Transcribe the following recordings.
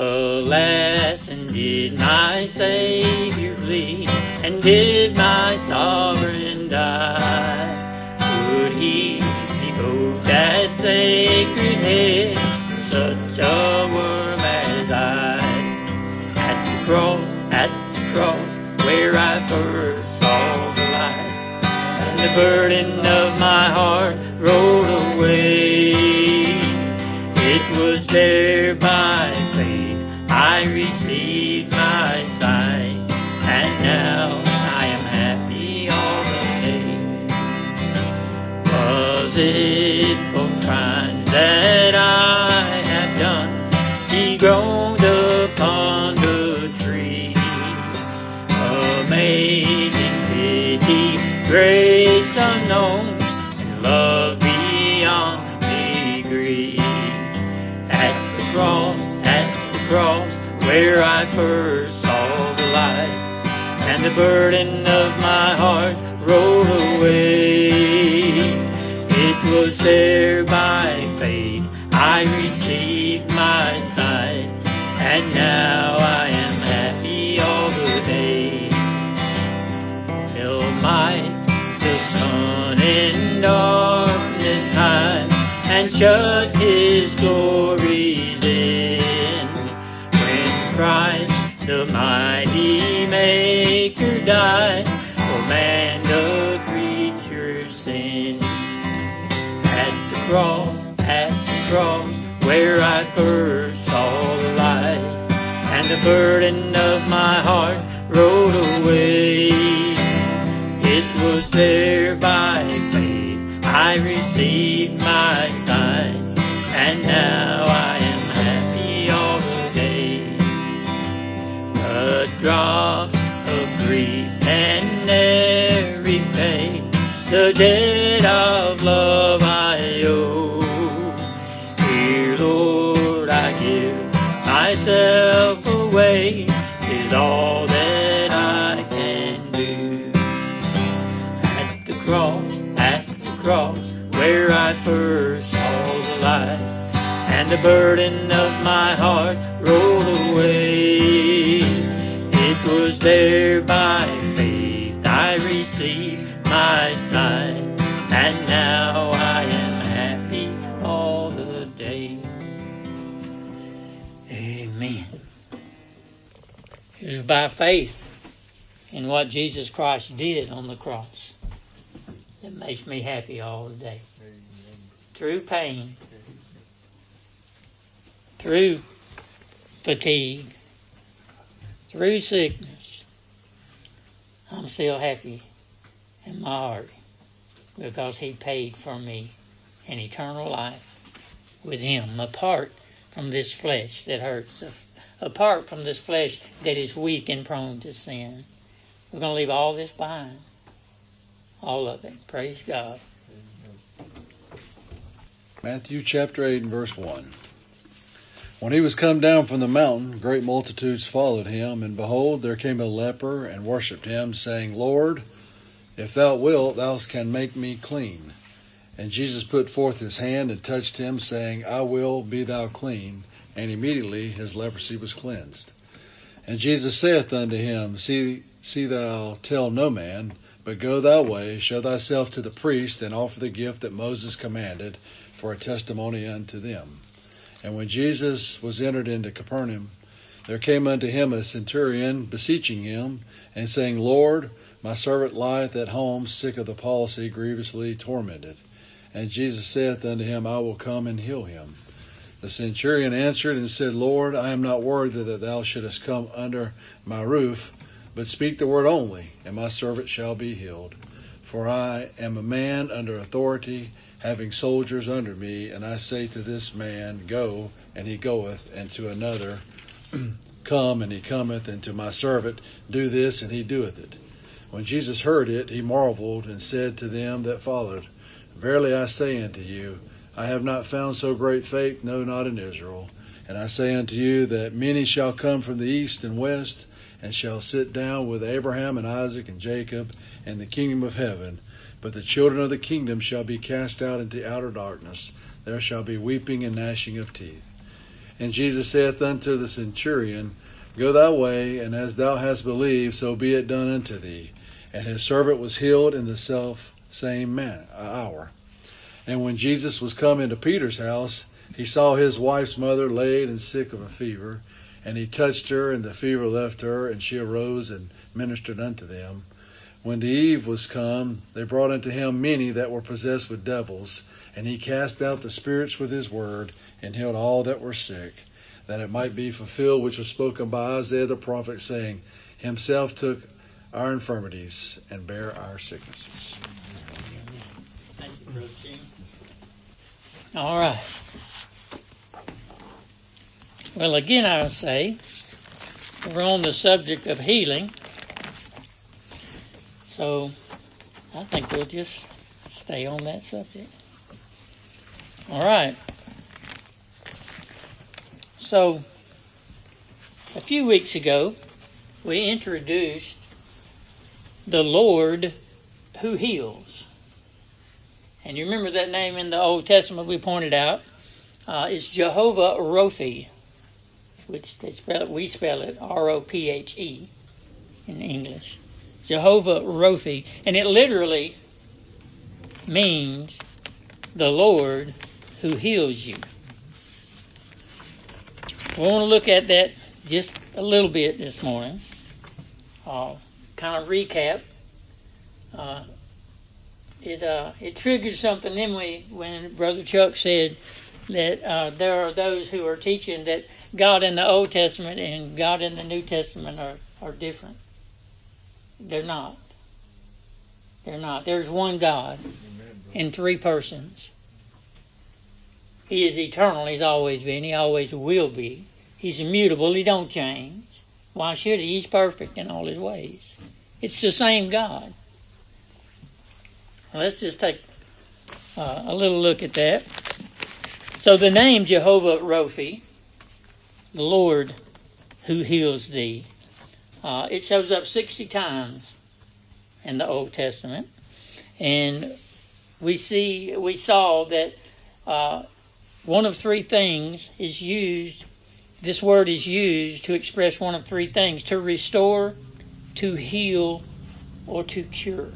Alas, and did my Savior bleed, and did my sovereign die? Would he devote that sacred head for such a worm as I? At the cross, at the cross, where I first saw the light, and the burden the of my heart rolled away. It was there by faith I received my sight, and now I am happy all the day. A drop of grief and every pain, the debt the burden of my heart rolled away. It was there by faith I received my sight, and now I am happy all the day. Amen. It was by faith in what Jesus Christ did on the cross that makes me happy all the day. Through pain, through fatigue, through sickness, I'm still happy in my heart because He paid for me an eternal life with Him apart from this flesh that hurts, apart from this flesh that is weak and prone to sin. We're going to leave all this behind. All of it. Praise God. Matthew chapter 8 and verse 1. When he was come down from the mountain, great multitudes followed him, and behold, there came a leper and worshipped him, saying, Lord, if thou wilt, thou canst make me clean. And Jesus put forth his hand and touched him, saying, I will, be thou clean. And immediately his leprosy was cleansed. And Jesus saith unto him, See, see thou tell no man, but go thy way, show thyself to the priest, and offer the gift that Moses commanded for a testimony unto them. And when Jesus was entered into Capernaum, there came unto him a centurion, beseeching him, and saying, Lord, my servant lieth at home, sick of the palsy, grievously tormented. And Jesus saith unto him, I will come and heal him. The centurion answered and said, Lord, I am not worthy that thou shouldest come under my roof, but speak the word only, and my servant shall be healed. For I am a man under authority, having soldiers under me, and I say to this man, Go, and he goeth, and to another, Come, and he cometh, and to my servant, Do this, and he doeth it. When Jesus heard it, he marveled, and said to them that followed, Verily I say unto you, I have not found so great faith, no, not in Israel. And I say unto you that many shall come from the east and west, and shall sit down with Abraham and Isaac and Jacob in the kingdom of heaven. But the children of the kingdom shall be cast out into outer darkness. There shall be weeping and gnashing of teeth. And Jesus saith unto the centurion, Go thy way, and as thou hast believed, so be it done unto thee. And his servant was healed in the self same man, uh, hour. And when Jesus was come into Peter's house, he saw his wife's mother laid and sick of a fever. And he touched her, and the fever left her, and she arose and ministered unto them. When the eve was come, they brought unto him many that were possessed with devils, and he cast out the spirits with his word, and healed all that were sick, that it might be fulfilled which was spoken by Isaiah the prophet, saying, Himself took our infirmities and bare our sicknesses. Thank you, Brother Jim. All right. Well, again, I'll say we're on the subject of healing. So I think we'll just stay on that subject. All right. So a few weeks ago, we introduced the Lord who heals. And you remember that name in the Old Testament we pointed out uh, is Jehovah Rophe, which spell it, we spell it R O P H E in English. Jehovah Rophe, and it literally means the Lord who heals you. We want to look at that just a little bit this morning. Uh, kind of recap. Uh, it uh, it triggered something in me when Brother Chuck said that uh, there are those who are teaching that God in the Old Testament and God in the New Testament are, are different. They're not. They're not. There's one God in three persons. He is eternal. He's always been. He always will be. He's immutable. He don't change. Why should he? He's perfect in all his ways. It's the same God. Let's just take uh, a little look at that. So the name Jehovah Rophi, the Lord who heals thee, uh, it shows up 60 times in the Old Testament, and we see we saw that uh, one of three things is used. This word is used to express one of three things: to restore, to heal, or to cure.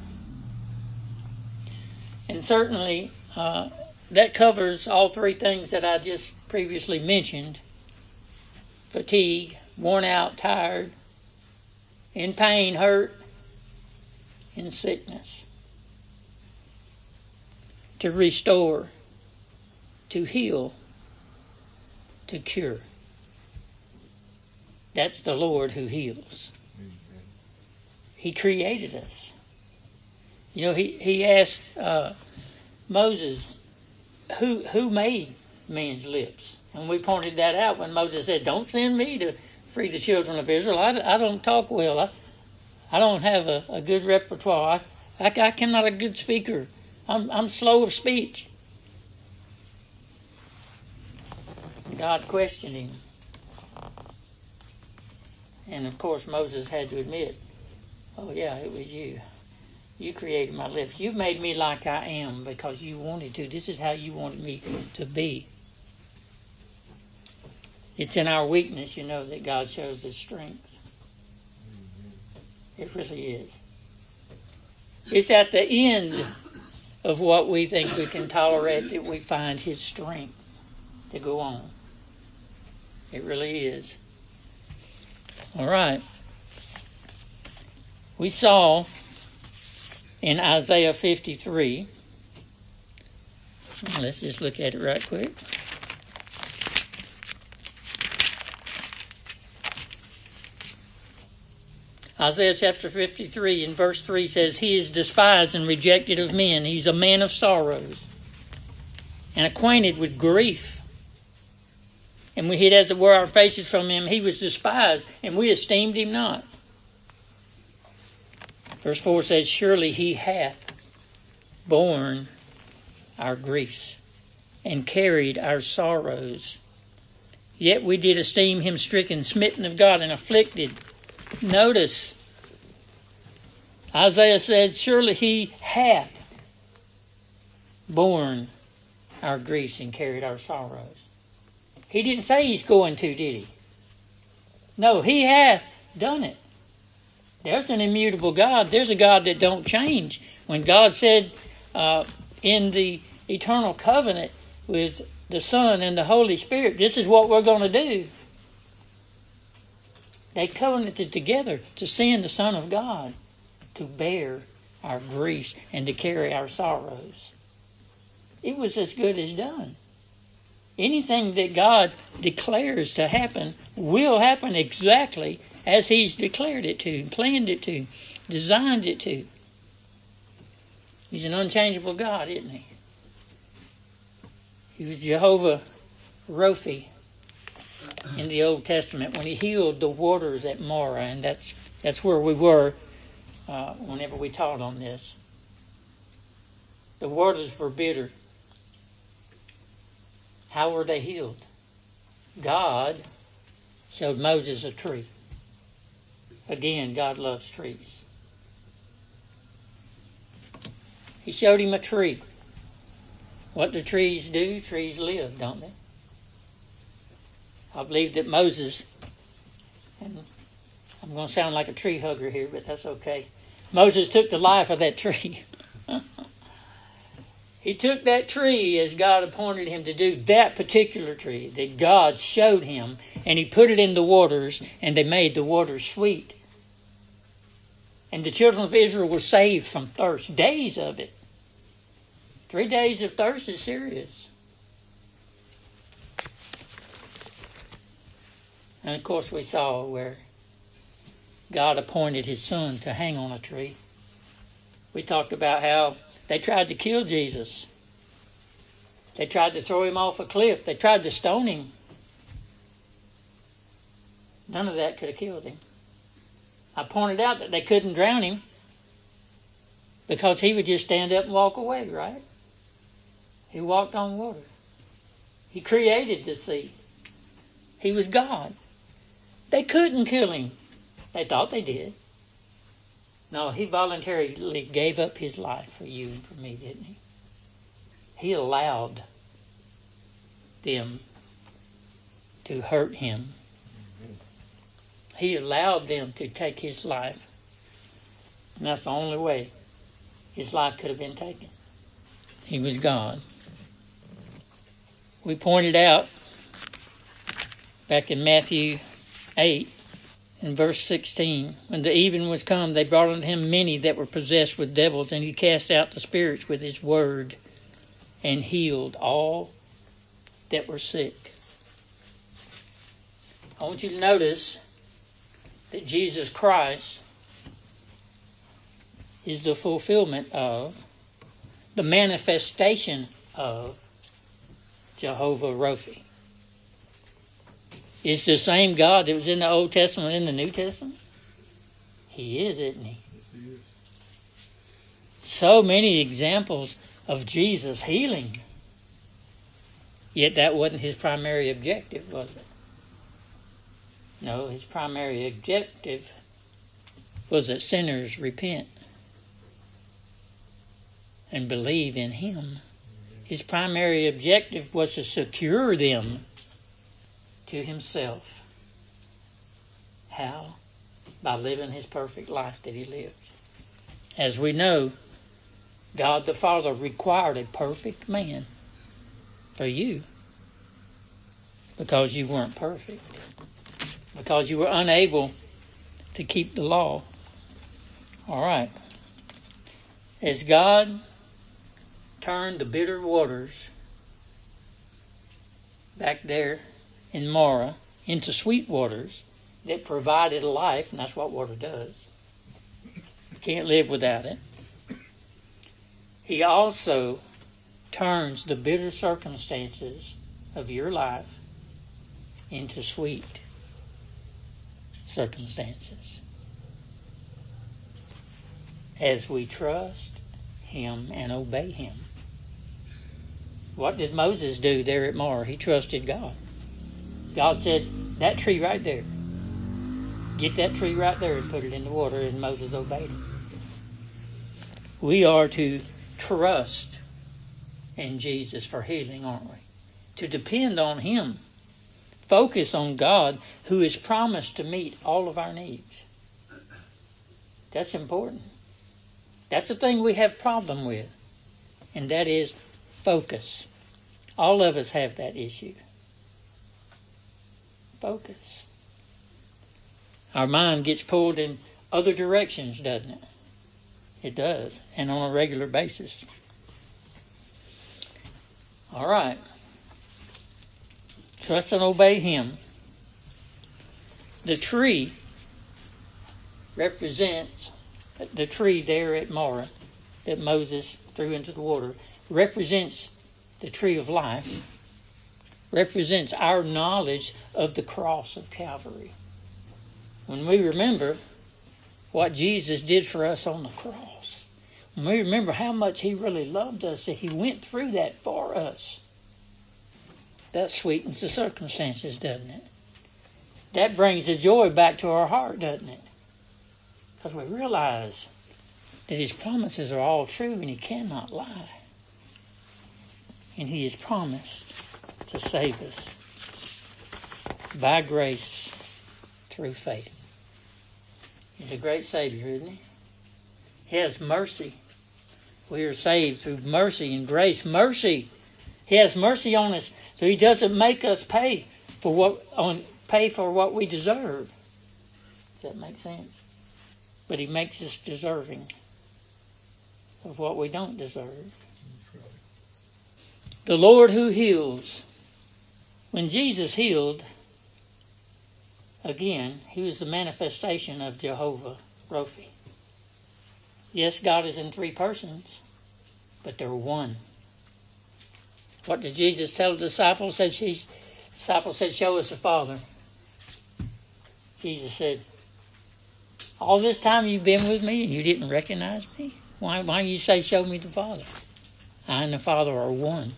And certainly, uh, that covers all three things that I just previously mentioned fatigue, worn out, tired, in pain, hurt, in sickness. To restore, to heal, to cure. That's the Lord who heals. He created us. You know, he, he asked uh, Moses, who, who made man's lips? And we pointed that out when Moses said, Don't send me to free the children of Israel. I, I don't talk well. I, I don't have a, a good repertoire. I, I, I a good speaker. I'm, I'm slow of speech. God questioned him. And of course, Moses had to admit, Oh, yeah, it was you. You created my lips. You made me like I am because you wanted to. This is how you wanted me to be. It's in our weakness, you know, that God shows His strength. It really is. It's at the end of what we think we can tolerate that we find His strength to go on. It really is. All right. We saw in Isaiah 53. Let's just look at it right quick. Isaiah chapter 53 in verse 3 says, He is despised and rejected of men. He's a man of sorrows and acquainted with grief. And we hid as it were our faces from him. He was despised, and we esteemed him not. Verse 4 says, Surely he hath borne our griefs and carried our sorrows. Yet we did esteem him stricken, smitten of God, and afflicted. Notice, Isaiah said, Surely he hath borne our griefs and carried our sorrows. He didn't say he's going to, did he? No, he hath done it. There's an immutable God. There's a God that don't change. When God said uh, in the eternal covenant with the Son and the Holy Spirit, this is what we're going to do. They covenanted together to send the Son of God to bear our griefs and to carry our sorrows. It was as good as done. Anything that God declares to happen will happen exactly as He's declared it to, planned it to, designed it to. He's an unchangeable God, isn't He? He was Jehovah Rophi in the Old Testament when He healed the waters at Marah, and that's that's where we were uh, whenever we taught on this. The waters were bitter. How were they healed? God showed Moses a tree. Again, God loves trees. He showed him a tree. What do trees do? Trees live, don't they? I believe that Moses, and I'm going to sound like a tree hugger here, but that's okay. Moses took the life of that tree. he took that tree as God appointed him to do, that particular tree that God showed him, and he put it in the waters, and they made the waters sweet. And the children of Israel were saved from thirst, days of it. Three days of thirst is serious. And of course, we saw where God appointed his son to hang on a tree. We talked about how they tried to kill Jesus. They tried to throw him off a cliff. They tried to stone him. None of that could have killed him. I pointed out that they couldn't drown him because he would just stand up and walk away, right? He walked on water. He created the sea. He was God. They couldn't kill him. They thought they did. No, he voluntarily gave up his life for you and for me, didn't he? He allowed them to hurt him. He allowed them to take his life. And that's the only way his life could have been taken. He was God. We pointed out back in Matthew 8 in verse 16 when the even was come they brought unto him many that were possessed with devils and he cast out the spirits with his word and healed all that were sick. I want you to notice that jesus christ is the fulfillment of the manifestation of jehovah rophi is the same God that was in the Old Testament and in the New Testament? He is, isn't he? So many examples of Jesus healing. Yet that wasn't his primary objective, was it? No, his primary objective was that sinners repent and believe in him. His primary objective was to secure them to himself. How? By living his perfect life that he lived. As we know, God the Father required a perfect man for you because you weren't perfect, because you were unable to keep the law. All right. As God turned the bitter waters back there in Marah into sweet waters that provided life, and that's what water does. You Can't live without it. He also turns the bitter circumstances of your life into sweet circumstances. As we trust Him and obey Him. What did Moses do there at Marah? He trusted God. God said, That tree right there, get that tree right there and put it in the water, and Moses obeyed him. We are to trust in Jesus for healing, aren't we? To depend on Him focus on God who has promised to meet all of our needs. That's important. That's the thing we have problem with, and that is focus. All of us have that issue. Focus. Our mind gets pulled in other directions, doesn't it? It does, and on a regular basis. All right. Trust and obey Him. The tree represents the tree there at Marah that Moses threw into the water represents the tree of life, represents our knowledge of the cross of Calvary. When we remember what Jesus did for us on the cross, when we remember how much He really loved us, that He went through that for us, that sweetens the circumstances, doesn't it? That brings the joy back to our heart, doesn't it? Because we realize that His promises are all true and He cannot lie. And He has promised to save us by grace through faith. He's a great Savior, isn't He? He has mercy. We are saved through mercy and grace. Mercy. He has mercy on us so he doesn't make us pay for what on pay for what we deserve. Does that make sense? But he makes us deserving of what we don't deserve. The Lord who heals. When Jesus healed, again, he was the manifestation of Jehovah Rophi. Yes, God is in three persons, but they're one. What did Jesus tell the disciples? Said she, disciples said, "Show us the Father." Jesus said, "All this time you've been with me and you didn't recognize me. Why? Why you say, show me the Father? I and the Father are one."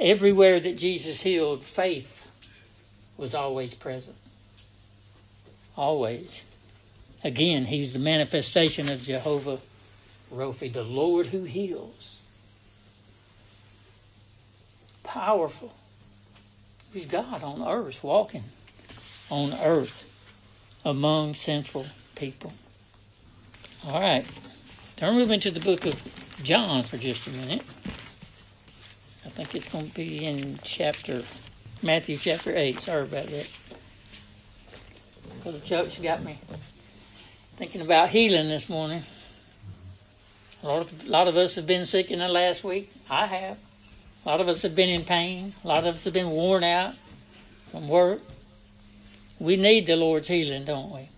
Everywhere that Jesus healed, faith was always present. Always. Again, he's the manifestation of Jehovah Rophi, the Lord who heals powerful. He's God on earth, walking on earth among sinful people. All right. Turn with me to the book of John for just a minute. I think it's going to be in chapter, Matthew chapter 8. Sorry about that. Brother Chuck's got me thinking about healing this morning. A lot, of, a lot of us have been sick in the last week. I have. A lot of us have been in pain. A lot of us have been worn out from work. We need the Lord's healing, don't we?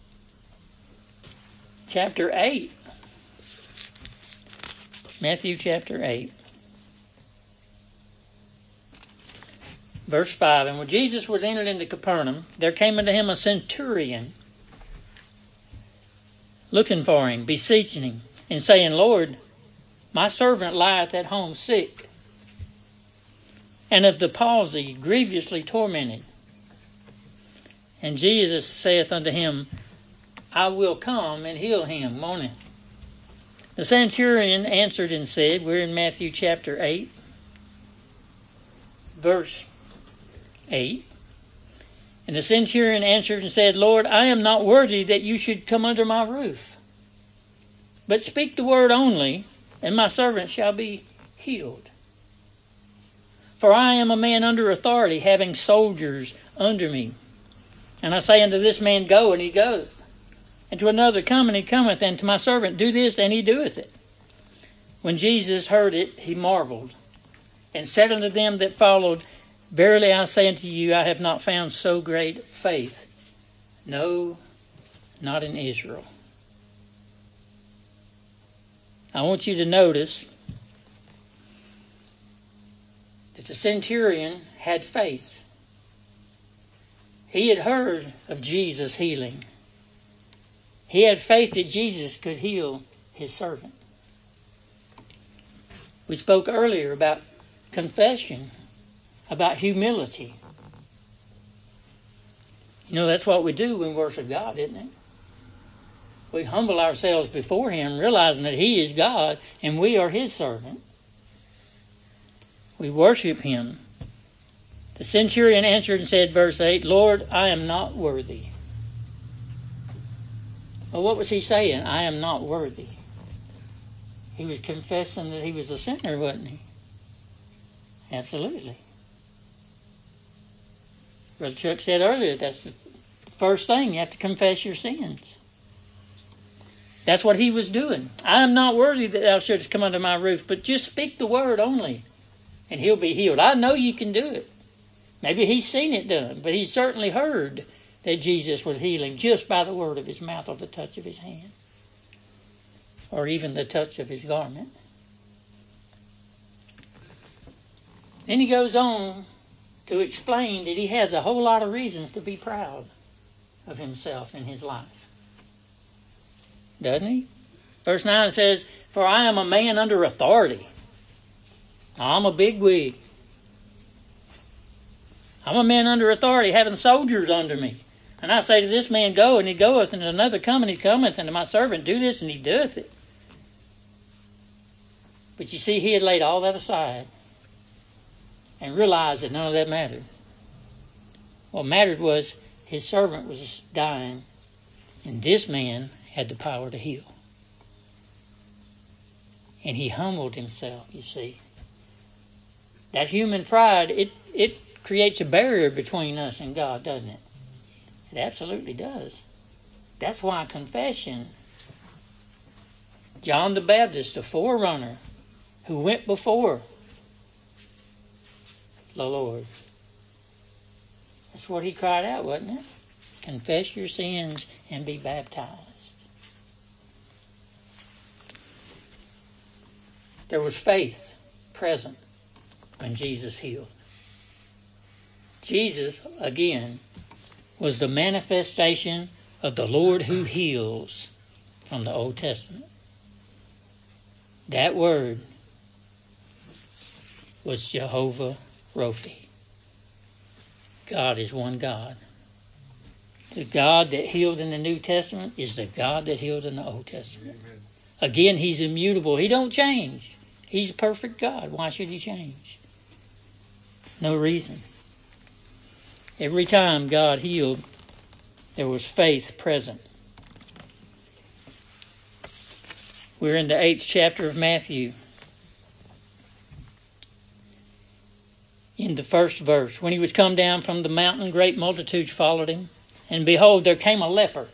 Chapter 8. Matthew chapter 8. Verse 5 And when Jesus was entered into Capernaum, there came unto him a centurion looking for him, beseeching him, and saying, Lord, my servant lieth at home sick and of the palsy grievously tormented. And Jesus saith unto him, I will come and heal him. Morning. The centurion answered and said, We're in Matthew chapter 8, verse 8. And the centurion answered and said, Lord, I am not worthy that you should come under my roof. But speak the word only, and my servant shall be healed. For I am a man under authority, having soldiers under me. And I say unto this man, Go, and he goeth. And to another, Come, and he cometh. And to my servant, Do this, and he doeth it. When Jesus heard it, he marveled, and said unto them that followed, Verily I say unto you, I have not found so great faith, no, not in Israel. I want you to notice that the centurion had faith. He had heard of Jesus healing. He had faith that Jesus could heal his servant. We spoke earlier about confession, about humility. You know, that's what we do when we worship God, isn't it? We humble ourselves before Him, realizing that He is God and we are His servant. We worship Him The centurion answered and said, verse 8, Lord, I am not worthy. Well, what was he saying? I am not worthy. He was confessing that he was a sinner, wasn't he? Absolutely. Brother Chuck said earlier that's the first thing you have to confess your sins. That's what he was doing. I am not worthy that thou shouldst come under my roof, but just speak the word only, and he'll be healed. I know you can do it. Maybe he's seen it done, but he certainly heard that Jesus was healing just by the word of his mouth or the touch of his hand, or even the touch of his garment. Then he goes on to explain that he has a whole lot of reasons to be proud of himself in his life. Doesn't he? Verse 9 says, For I am a man under authority. I'm a big wig. I'm a man under authority, having soldiers under me. And I say to this man, Go, and he goeth, and another come, and he cometh, and to my servant, Do this, and he doeth it. But you see, he had laid all that aside and realized that none of that mattered. What mattered was his servant was dying, and this man had the power to heal. And he humbled himself, you see. That human pride, it, it creates a barrier between us and God, doesn't it? It absolutely does. That's why confession, John the Baptist, the forerunner who went before the Lord. That's what he cried out, wasn't it? Confess your sins and be baptized. There was faith present when Jesus healed. Jesus, again, was the manifestation of the Lord who heals from the Old Testament. That word was Jehovah Rophi. God is one God. The God that healed in the New Testament is the God that healed in the Old Testament. Amen. Again, He's immutable. He don't change. He's a perfect God. Why should He change? No reason. Every time God healed, there was faith present. We're in the eighth chapter of Matthew. In the first verse, when he was come down from the mountain, great multitudes followed him. And behold, there came a leper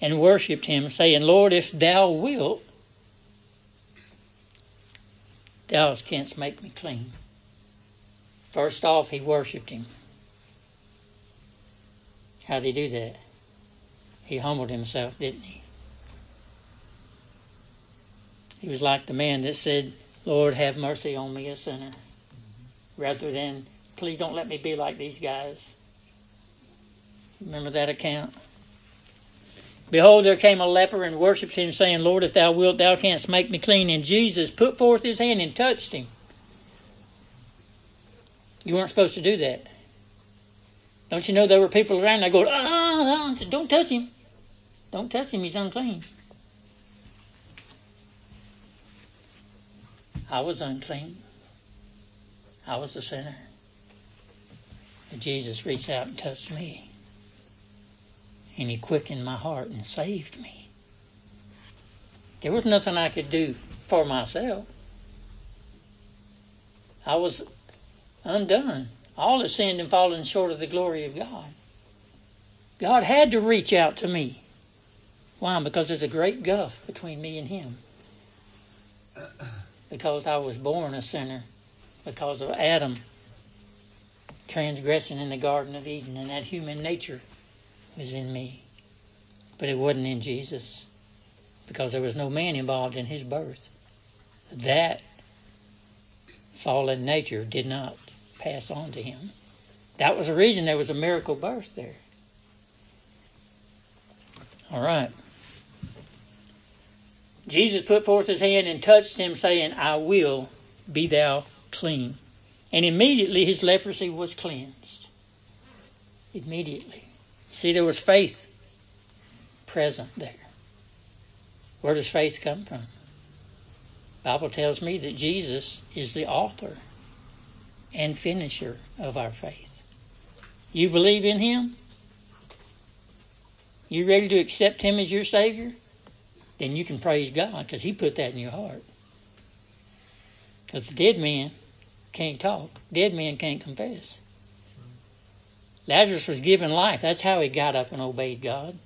and worshipped him, saying, Lord, if thou wilt, thou canst make me clean. First off, he worshiped him. How did he do that? He humbled himself, didn't he? He was like the man that said, Lord, have mercy on me, a sinner, rather than, please don't let me be like these guys. Remember that account? Behold, there came a leper and worshipped him, saying, Lord, if thou wilt, thou canst make me clean. And Jesus put forth his hand and touched him. You weren't supposed to do that. Don't you know there were people around that go, ah, ah, don't touch him. Don't touch him, he's unclean. I was unclean. I was a sinner. But Jesus reached out and touched me. And he quickened my heart and saved me. There was nothing I could do for myself. I was undone. All have sinned and fallen short of the glory of God. God had to reach out to me. Why? Because there's a great gulf between me and Him. Because I was born a sinner. Because of Adam transgressing in the Garden of Eden, and that human nature was in me. But it wasn't in Jesus. Because there was no man involved in his birth. That fallen nature did not pass on to him. That was the reason there was a miracle birth there. All right. Jesus put forth his hand and touched him, saying, I will be thou clean. And immediately his leprosy was cleansed. Immediately. See, there was faith present there. Where does faith come from? The Bible tells me that Jesus is the author and finisher of our faith. You believe in him? You ready to accept him as your Savior? Then you can praise God because he put that in your heart. Because dead men can't talk. Dead men can't confess. Lazarus was given life. That's how he got up and obeyed God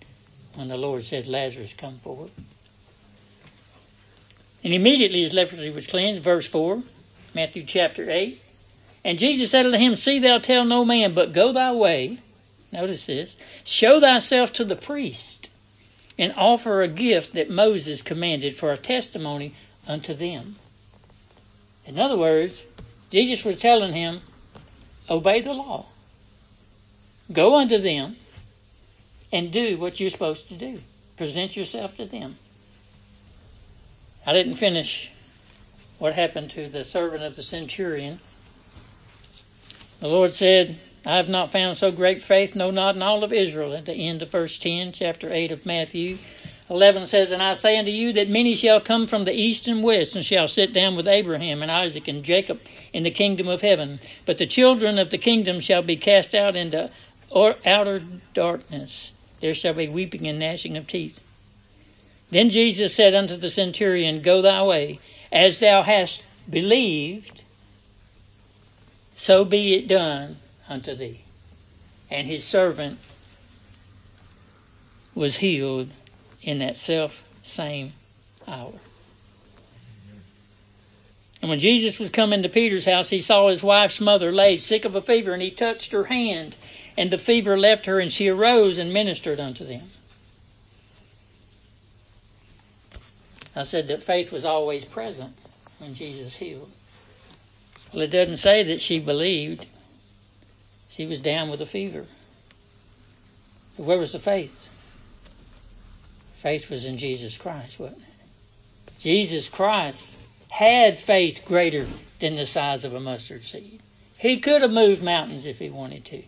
when the Lord said, Lazarus, come forth. And immediately his leprosy was cleansed. Verse 4, Matthew chapter 8. And Jesus said unto him, See thou tell no man, but go thy way. Notice this. Show thyself to the priest, and offer a gift that Moses commanded for a testimony unto them. In other words, Jesus was telling him, Obey the law. Go unto them and do what you're supposed to do. Present yourself to them. I didn't finish what happened to the servant of the centurion. The Lord said, I have not found so great faith, no, not in all of Israel, at the end of verse 10, chapter 8 of Matthew. 11 says, And I say unto you that many shall come from the east and west, and shall sit down with Abraham and Isaac and Jacob in the kingdom of heaven. But the children of the kingdom shall be cast out into outer darkness. There shall be weeping and gnashing of teeth. Then Jesus said unto the centurion, Go thy way, as thou hast believed, so be it done unto thee. And his servant was healed in that self same hour. And when Jesus was coming to Peter's house, he saw his wife's mother laid sick of a fever, and he touched her hand, and the fever left her, and she arose and ministered unto them. I said that faith was always present when Jesus healed. Well, it doesn't say that she believed. She was down with a fever. Where was the faith? Faith was in Jesus Christ, wasn't it? Jesus Christ had faith greater than the size of a mustard seed. He could have moved mountains if he wanted to.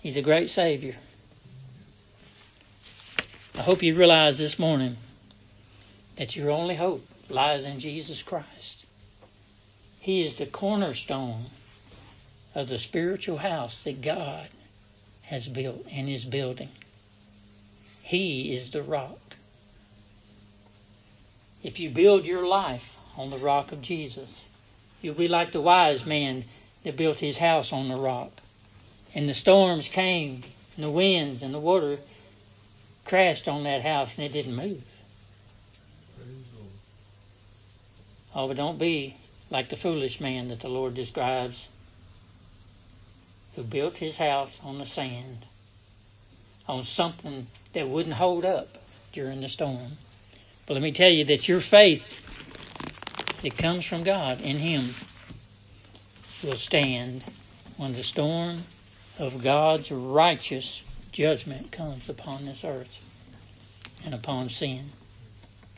He's a great Savior. I hope you realize this morning that your only hope lies in Jesus Christ. He is the cornerstone of the spiritual house that God has built and is building. He is the rock. If you build your life on the rock of Jesus, you'll be like the wise man that built his house on the rock. And the storms came, and the winds and the water crashed on that house and it didn't move. Oh, but don't be like the foolish man that the Lord describes who built his house on the sand, on something that wouldn't hold up during the storm. But let me tell you that your faith that comes from God in Him will stand when the storm of God's righteous judgment comes upon this earth and upon sin.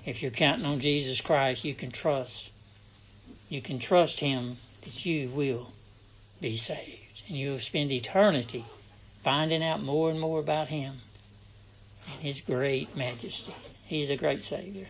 If you're counting on Jesus Christ, you can trust. You can trust Him that you will be saved. And you'll spend eternity finding out more and more about Him and His great majesty. He's a great Savior.